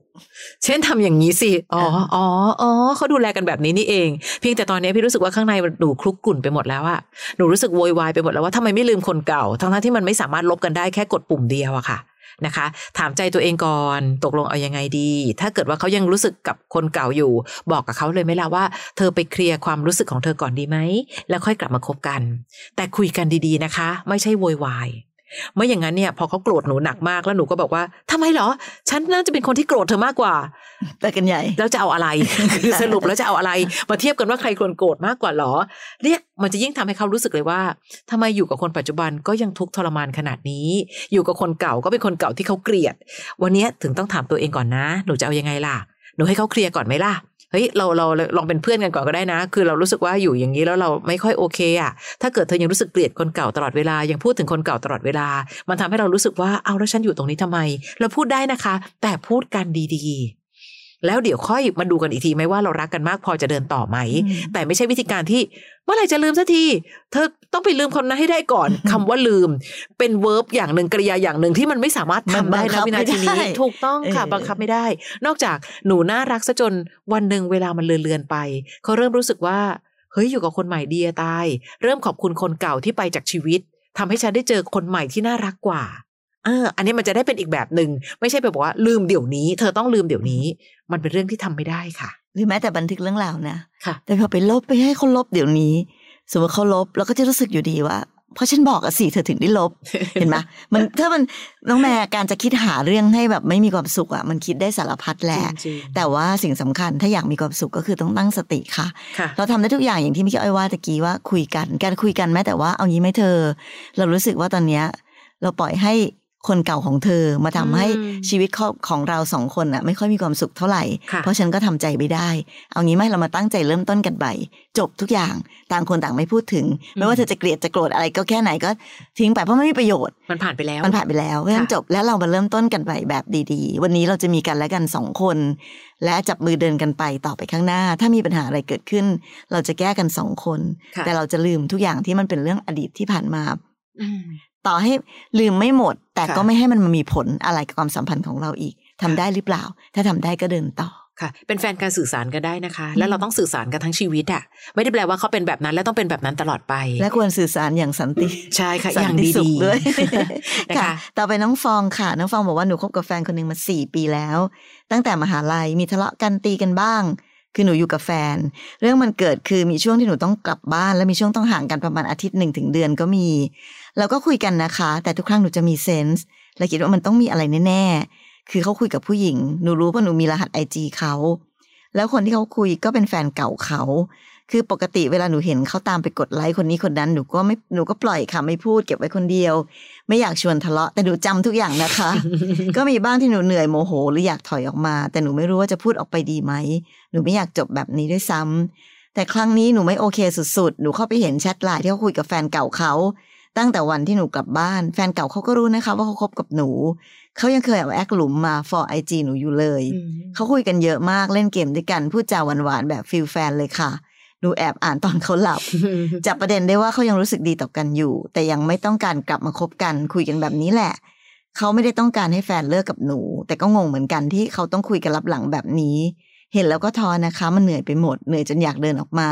Speaker 2: เช่นทำอย่างนี้สิอ๋ออ๋ออ๋อเขาดูแลกันแบบนี้นี่เอง เพียงแต่ตอนนี้พี่รู้สึกว่าข้างในหนูคลุกกลุ่นไปหมดแล้วอะหนูรู้สึกโวยวายไปหมดแล้วว่าทำไมไม่ลืมคนเก่า ทั้งๆที่มันไม่สามารถลบกันได้แค่กดปุ่มเดียวอะค่ะ นะคะ ถามใจตัวเองก่อนตกลงเอายังไงดี ถ้าเกิดว่าเขายังรู้สึกกับคนเก่าอยู่ บอกกับเขาเลยไหมล่ะว่า เธอไปเคลียร์ความรู้สึกของเธอก่อนดีไหมแล้วค่อยกลับมาคบกัน แต่คุยกันดีๆนะคะ ไม่ใช่โวยวาย ไม่อย่างนั้นเนี่ย พอเขาโกรธหนูหนักมากแล้วหนูก็บอกว่าทำไมเหรอ ฉันน่าจะเป็นคนที่โกรธเธอมากกว่า
Speaker 1: ไปกันใหญ่
Speaker 2: แล้วจะเอาอะไรคือสรุปแล้วจะเอาอะไร มาเทียบกันว่าใครควรโกรธมากกว่าหรอเนี่ยมันจะยิ่งทำให้เขารู้สึกเลยว่าทำไมอยู่กับคนปัจจุบันก็ยังทุกข์ทรมานขนาดนี้ อยู่กับคนเก่าก็เป็นคนเก่าที่เขาเกลียด วันนี้ถึงต้องถามตัวเองก่อนนะ หนูจะเอายังไงล่ะหนูให้เขาเคลียร์ก่อนไหมล่ะ เฮ้ยเราเราลองเป็นเพื่อนกันก่อนก็ได้นะ คือเรารู้สึกว่าอยู่อย่างนี้แล้วเราไม่ค่อยโอเคอะถ้าเกิดเธอยังรู้สึกเกลียดคนเก่าตลอดเวลายังพูดถึงคนเก่าตลอดเวลา มันทำให้เรารู้สึกว่าเอาแล้วฉันอยู่ตรงนี้ทำไม เราพูดได้นะคะ แต่พูดกันดีๆ แล้วเดี๋ยวค่อยมาดูกันอีกทีไหมว่าเรารักกันมากพอจะเดินต่อไหม
Speaker 1: อืม
Speaker 2: แต่ไม่ใช่วิธีการที่เมื่อไหร่จะลืมสักที เธอต้องไปลืมคนนั้นให้ได้ก่อนคำว่าลืม เป็นเวิร์บอย่างหนึ่งกริยาอย่างหนึ่งที่มันไม่สามารถทำได้
Speaker 1: มันบังคั
Speaker 2: นะ
Speaker 1: บ
Speaker 2: วินาทีนี้
Speaker 1: ไม่ได้
Speaker 2: ถูกต้องค่ะ
Speaker 1: เออ
Speaker 2: บังคับไม่ได้ นอกจากหนูน่ารักซะจนวันหนึ่งเวลามันเลือนๆไปเขาเริ่มรู้สึกว่าเฮ้ยอยู่กับคนใหม่ดีอะตาย เริ่มขอบคุณคนเก่าที่ไปจากชีวิตทำให้ฉันได้เจอคนใหม่ที่น่ารักกว่า เออ อันนี้มันจะได้เป็นอีกแบบหนึ่งไม่ใช่ไปบอกว่าลืมเดี๋ยวนี้ เธอต้องลืมเดี๋ยวนี้ มันเป็นเรื่องที่ทำไม่ได้ค่ะ
Speaker 1: หรือแม้แต่บันทึกเรื่องราวนะ
Speaker 2: ค่ะ
Speaker 1: แต่พอไปลบไปให้เขาลบเดี๋ยวนี้ สมมติเขาลบเราก็จะรู้สึกอยู่ดีว่าเพราะฉันบอกอะสิเธอถึงได้ลบ เห็นไหมมันถ้ามันน้องแม่การจะคิดหาเรื่องให้แบบไม่มีความสุขอะมันคิดได้สารพัดแหละ
Speaker 2: จริงๆ
Speaker 1: แต่ว่าสิ่งสำคัญถ้าอยากมีความสุขก็คือต้องตั้งสติค่ะ
Speaker 2: ค่ะ
Speaker 1: เราทำได้ทุกอย่างอย่างที่พี่อ้อยว่าตะกี้ว่าคุยกัน การคุยกันแม้แต่ว่าเอางี้ไหมเธอ เรารู้สึกว่าตอนเนี้ย เราปล่อยให้ คนเก่าของเธอมาทำให้
Speaker 2: อืม
Speaker 1: ชีวิตของของเราสองคนอะไม่ค่อยมีความสุขเท่าไหร่
Speaker 2: ค่ะ
Speaker 1: เพราะฉันก็ทำใจไม่ได้ เอางี้ไหมเรามาตั้งใจเริ่มต้นกันใหม่จบทุกอย่างต่างคนต่างไม่พูดถึง ไม่ว่าเธอจะเกลียดจะโกรธอะไรก็แค่ไหนก็ทิ้งไปเพราะไม่มีประโยชน์
Speaker 2: มันผ่านไปแล้ว
Speaker 1: มันผ่านไปแล้วเพราะฉะนั้น
Speaker 2: ค่ะ
Speaker 1: จบแล้วเรามาเริ่มต้นกันใหม่แบบดีๆ วันนี้เราจะมีกันและกันสองคน และจับมือเดินกันไปต่อไปข้างหน้า ถ้ามีปัญหาอะไรเกิดขึ้น เราจะแก้กันสองคน
Speaker 2: ค่ะ
Speaker 1: แต่เราจะลืมทุกอย่างที่มันเป็นเรื่องอดีตที่ผ่านมา
Speaker 2: อืม
Speaker 1: ต่อให้ลืมไม่หมด แต่
Speaker 2: ค่ะ
Speaker 1: ก็ไม่ให้มันมามีผลอะไรกับความสัมพันธ์ของเราอีกทำได้หรือเปล่า ถ้าทำได้ก็เดินต่อ
Speaker 2: ค่ะ เป็นแฟนการสื่อสารกันได้นะคะ แล้วเราต้องสื่อสารกันทั้งชีวิตอะไม่ได้แปลว่าเขาเป็นแบบนั้น และต้องเป็นแบบนั้นตลอดไป
Speaker 1: และควรสื่อสารอย่างสันติ
Speaker 2: ใช่ค่ะ
Speaker 1: สั
Speaker 2: อย่าง
Speaker 1: นติ
Speaker 2: ดี
Speaker 1: สุข
Speaker 2: ๆ
Speaker 1: ด้วย
Speaker 2: นะ
Speaker 1: ค่ะ
Speaker 2: คะ
Speaker 1: ต่อไปน้องฟองค่ะ น้องฟองบอกว่าหนูคบกับแฟนคนหนึ่งมาสี่ปีแล้ว ตั้งแต่มหาลัยมีทะเลาะกันตีกันบ้าง คือหนูอยู่กับแฟน เรื่องมันเกิดคือมีช่วงที่หนูต้องกลับบ้าน และมีช่วงต้องห่างกันประมาณอาทิตย์หนึ่งถึงเดือนก็มี แล้วก็คุยกันนะคะ แต่ทุกครั้งหนูจะมีเซนส์และคิดว่ามันต้องมีอะไรแน่ๆ คือเขาคุยกับผู้หญิง หนูรู้เพราะหนูมีรหัสไอจีเขา แล้วคนที่เขาคุยก็เป็นแฟนเก่าเขา คือปกติเวลาหนูเห็นเขาตามไปกดไลค์คนนี้คนนั้นหนูก็ไม่หนูก็ปล่อยค่ะไม่พูดเก็บไว้คนเดียว ไม่อยากชวนทะเลาะแต่หนูจำทุกอย่างนะคะ ก็มีบ้างที่หนูเหนื่อยโมโห หรืออยากถอยออกมา แต่หนูไม่รู้ว่าจะพูดออกไปดีไหมหนูไม่อยากจบแบบนี้ด้วยซ้ำแต่ครั้งนี้หนูไม่โอเคสุดๆ หนูเข้าไปเห็นแชทไลน์ที่เขาคุยกับแฟนเก่าเขา ตั้งแต่วันที่หนูกลับบ้าน แฟนเก่าเขาก็รู้นะคะ ว่าเขาคบกับหนู เขายังเคยเอาแอคหลุมมา for IG หนูอยู่เลย
Speaker 2: อืม
Speaker 1: เขาคุยกันเยอะมากเล่นเกมด้วยกันพูดจาหวานๆแบบ feel แฟนเลยค่ะหนูแอบอ่านตอนเขาหลับจับประเด็นได้ว่าเขายังรู้สึกดีต่อกันอยู่ แต่ยังไม่ต้องการกลับมาคบกันคุยกันแบบนี้แหละ เขาไม่ได้ต้องการให้แฟนเลิกกับหนู แต่ก็งงเหมือนกันที่เขาต้องคุยกันรับหลังแบบนี้ เห็นแล้วก็ท้อนะคะ มันเหนื่อยไปหมดเหนื่อยจนอยากเดินออกมา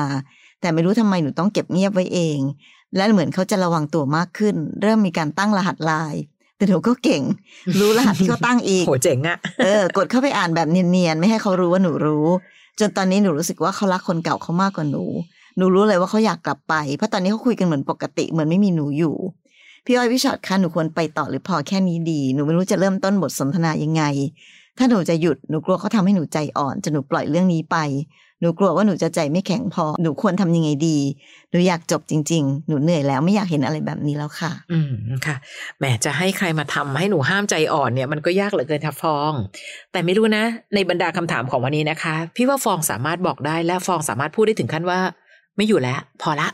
Speaker 1: แต่ไม่รู้ทำไมหนูต้องเก็บเงียบไว้เอง และเหมือนเขาจะระวังตัวมากขึ้น เริ่มมีการตั้งรหัสไลน์แต่หนูก็เก่ง รู้รหัสที่เขาตั้งอีก
Speaker 2: โหเจ๋งอะ
Speaker 1: เออกดเข้าไปอ่านแบบเนียนๆไม่ให้เขารู้ว่าหนูรู้ จนตอนนี้หนูรู้สึกว่าเขารักคนเก่าเขามากกว่าหนู หนูรู้เลยว่าเขาอยากกลับไป เพราะตอนนี้เขาคุยกันเหมือนปกติเหมือนไม่มีหนูอยู่พี่อ้อยพี่ชอตคะหนูควรไปต่อหรือพอแค่นี้ดี หนูไม่รู้จะเริ่มต้นบทสนทนายังไง ถ้าหนูจะหยุดหนูกลัวเขาทำให้หนูใจอ่อนจนหนูปล่อยเรื่องนี้ไป หนูกลัวว่าหนูจะใจไม่แข็งพอ หนูควรทำยังไงดี หนูอยากจบจริง ๆ หนูเหนื่อยแล้วไม่อยากเห็นอะไรแบบนี้แล้วค่ะ
Speaker 2: อืมค่ะ แหมจะให้ใครมาทำให้หนูห้ามใจอ่อนเนี่ยมันก็ยากเหลือเกินค่ะฟอง แต่ไม่รู้นะ ในบรรดาคำถามของวันนี้นะคะ พี่ว่าฟองสามารถบอกได้และฟองสามารถพูดได้ถึงขั้นว่า ไม่อยู่แล้ว พอละ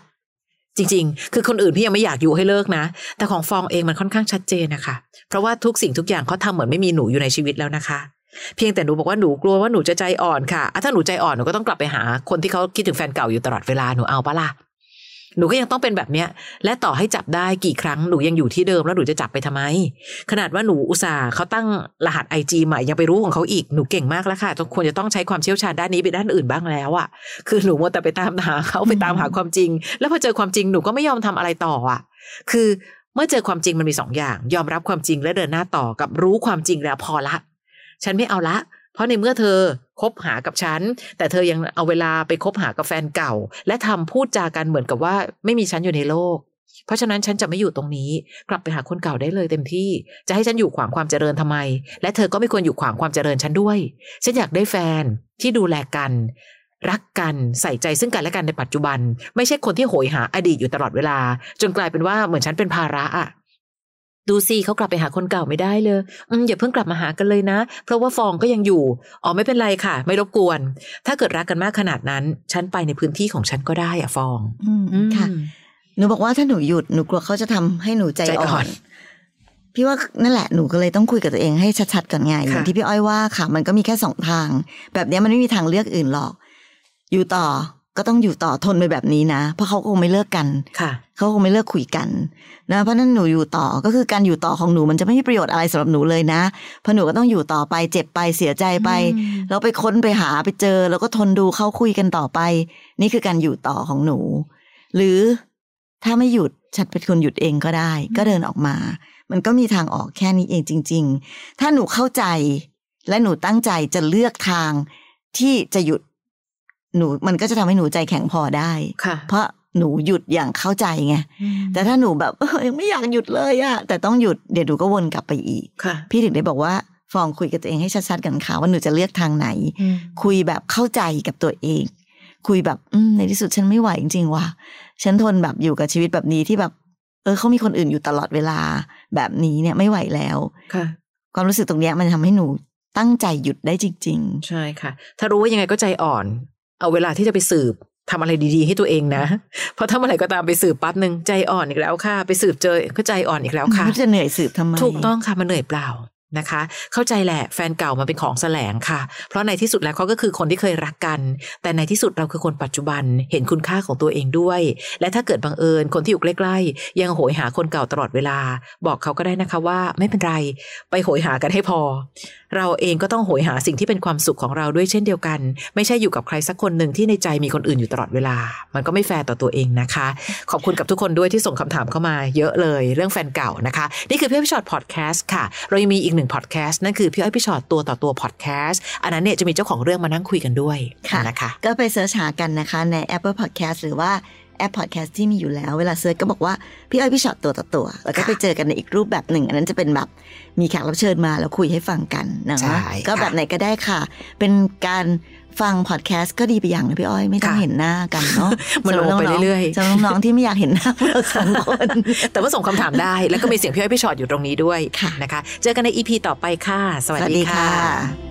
Speaker 2: จริง ๆ คือคนอื่นพี่ยังไม่อยากอยู่ให้เลิกนะ แต่ของฟองเองมันค่อนข้างชัดเจนนะคะ เพราะว่าทุกสิ่งทุกอย่างเขาทำเหมือนไม่มีหนูอยู่ในชีวิตแล้วนะคะ เพียงแต่หนูบอกว่าหนูกลัวว่าหนูจะใจอ่อนค่ะอะถ้าหนูใจอ่อนหนูก็ต้องกลับไปหาคนที่เขาคิดถึงแฟนเก่าอยู่ตลอดเวลาหนูเอาปะล่ะหนูก็ยังต้องเป็นแบบเนี้ย และต่อให้จับได้กี่ครั้งหนูยังอยู่ที่เดิมแล้วหนูจะจับไปทำไม ขนาดว่าหนูอุตส่าห์เขาตั้งรหัสไอจีใหม่ยังไปรู้ของเขาอีกหนูเก่งมากแล้วค่ะต้องควรจะต้องใช้ความเชี่ยวชาญด้านนี้ไปด้านอื่นบ้างแล้วอะคือหนูมัวแต่ไปตามหาเขาไปตามหาความจริง แล้วพอเจอความจริงหนูก็ไม่ยอมทำอะไรต่ออะคือเมื่อเจอความจริงมันมีสองอย่าง ยอมรับความจริงและเดินหน้าต่อกับรู้ความจริงแล้วพอละ ฉันไม่เอาละ เพราะในเมื่อเธอคบหากับฉัน แต่เธอยังเอาเวลาไปคบหากับแฟนเก่า และทำพูดจากันเหมือนกับว่าไม่มีฉันอยู่ในโลก เพราะฉะนั้นฉันจะไม่อยู่ตรงนี้ กลับไปหาคนเก่าได้เลยเต็มที่ จะให้ฉันอยู่ขวางความเจริญทำไม และเธอก็ไม่ควรอยู่ขวางความเจริญฉันด้วย ฉันอยากได้แฟนที่ดูแลกัน รักกันใส่ใจซึ่งกันและกันในปัจจุบัน ไม่ใช่คนที่โหยหาอดีตอยู่ตลอดเวลา จนกลายเป็นว่าเหมือนฉันเป็นภาระอะ ดูสิเขากลับไปหาคนเก่าไม่ได้เลยอืมอย่าเพิ่งกลับมาหากันเลยนะ เพราะว่าฟองก็ยังอยู่ อ๋อไม่เป็นไรค่ะ ไม่รบกวน ถ้าเกิดรักกันมากขนาดนั้น ฉันไปในพื้นที่ของฉันก็ได้อะฟอง
Speaker 1: อืมค่ะ หนูบอกว่าถ้าหนูหยุดหนูกลัวเขาจะทำให้หนูใจ
Speaker 2: ใจอ่
Speaker 1: อ่
Speaker 2: อ
Speaker 1: อนนพี่ว่านั่นแหละหนูก็เลยต้องคุยกับตัวเองให้ชัดๆก่อนไงอ
Speaker 2: ค่ะ
Speaker 1: ย่างที่พี่อ้อยว่าค่ะ มันก็มีแค่สองทาง แบบเนี้ยมันไม่มีทางเลือกอื่นหรอก อยู่ต่อ ก็ต้องอยู่ต่อทนไปแบบนี้นะ เพราะเขาคงไม่เลิกกัน
Speaker 2: ค่ะ
Speaker 1: เขาคงไม่เลิกคุยกันนะเพราะฉะนั้นหนูอยู่ต่อก็คือการอยู่ต่อของหนูมันจะไม่มีประโยชน์อะไรสำหรับหนูเลยนะเพราะหนูก็ต้องอยู่ต่อไปเจ็บไปเสียใจไปแล้วไปค้นไปหาไปเจอ แล้วก็ทนดูเขาคุยกันต่อไป นี่คือการอยู่ต่อของหนู หรือถ้าไม่หยุดฉันเป็นคนหยุดเองก็ได้ ก็เดินออกมา มันก็มีทางออกแค่นี้เองจริง ๆ ถ้าหนูเข้าใจ และหนูตั้งใจจะเลือกทางที่จะหยุด หนูมันก็จะทำให้หนูใจแข็งพอได้
Speaker 2: ค่ะ
Speaker 1: เพราะหนูหยุดอย่างเข้าใจไงแต่ถ้าหนูแบบเออยังไม่อยากหยุดเลยอะแต่ต้องหยุดเดี๋ยวหนูก็วนกลับไปอีก
Speaker 2: ค่ะ
Speaker 1: พี่ถึงได้บอกว่าฟองคุยกับตัวเองให้ชัดๆกันค่ะว่าหนูจะเลือกทางไหน คุยแบบเข้าใจกับตัวเอง คุยแบบอืมในที่สุดฉันไม่ไหวจริงๆว่ะฉันทนแบบอยู่กับชีวิตแบบนี้ที่แบบ เออเขามีคนอื่นอยู่ตลอดเวลา แบบนี้เนี่ยไม่ไหวแล้ว
Speaker 2: ค่ะ
Speaker 1: ความรู้สึกตรงเนี้ยมันทำให้หนูตั้งใจหยุดได้จริง
Speaker 2: ใช่ค่ะ ถ้ารู้ว่ายังไงก็ใจอ่อน เอาเวลาที่จะไปสืบทำอะไรดีๆ ให้ตัวเองนะ เพราะถ้าเมื่อไหร่ก็ตามไปสืบปั๊บหนึ่งใจอ่อนอีกแล้วค่ะ ไปสืบเจอก็ใจอ่อนอีกแล้ว
Speaker 1: ๆ
Speaker 2: ค่ะ
Speaker 1: ไม่รู้จะเหนื่อยสืบทำไม
Speaker 2: ถูกต้องค่ะมันเหนื่อยเปล่านะคะ เข้าใจแหละแฟนเก่ามันเป็นของแสลงค่ะ เพราะในที่สุดแล้วเขาก็คือคนที่เคยรักกัน แต่ในที่สุดเราคือคนปัจจุบันเห็นคุณค่าของตัวเองด้วย และถ้าเกิดบังเอิญคนที่อยู่ใกล้ๆ ยังโหยหาคนเก่าตลอดเวลา บอกเขาก็ได้นะคะว่าไม่เป็นไร ไปโหยหากันให้พอ เราเองก็ต้องโหยหาสิ่งที่เป็นความสุขของเราด้วยเช่นเดียวกัน ไม่ใช่อยู่กับใครสักคนหนึ่งที่ในใจมีคนอื่นอยู่ตลอดเวลา มันก็ไม่แฟร์ต่อตัวเองนะคะ ขอบคุณกับทุกคนด้วยที่ส่งคำถามเข้ามาเยอะเลยเรื่องแฟนเก่านะคะ นี่คือพี่อ้อยพี่ชอตพอดแคสต์ค่ะ เรายังมีอีกหนึ่งพอดแคสต์นั่นคือพี่อ้อยพี่ชอตตัวต่อตัวพอดแคสต์อันนั้นเนี่ยจะมีเจ้าของเรื่องมานั่งคุยกันด้วย
Speaker 1: ค่ะ
Speaker 2: นะคะ
Speaker 1: ก็ไป search หากันนะคะใน Apple Podcast หรือว่า แอป Podcast ที่มีอยู่แล้ว เวลา search ก็บอกว่า พี่อ้อยพี่ช็อตตัวต่อตัว แล้วก็
Speaker 2: ค่ะ
Speaker 1: ไปเจอกันในอีกรูปแบบหนึ่ง อันนั้นจะเป็นแบบมีแขกรับเชิญมาแล้วคุยให้ฟังกันนะ
Speaker 2: ใช่
Speaker 1: คะก็
Speaker 2: ค่ะ
Speaker 1: แบบไหนก็ได้ค่ะ เป็นการฟังพอดแคสต์ก็ดีไปอย่างนะพี่อ้อยไม่ต้อง
Speaker 2: ค่ะ
Speaker 1: เห็นหน้ากันเนาะ
Speaker 2: มันลงไปเรื่อยๆ
Speaker 1: สำหรับน้องๆที่ไม่อยากเห็นหน้าเราสองคน
Speaker 2: แต่ว่าส่งคำถามได้ แล้วก็มีเสียงพี่อ้อยพี่ชอตอยู่ตรงนี้ด้วย
Speaker 1: ค่ะ
Speaker 2: นะคะ เจอกันใน EP ต่อไปค่ะ สวัสดีค่ะ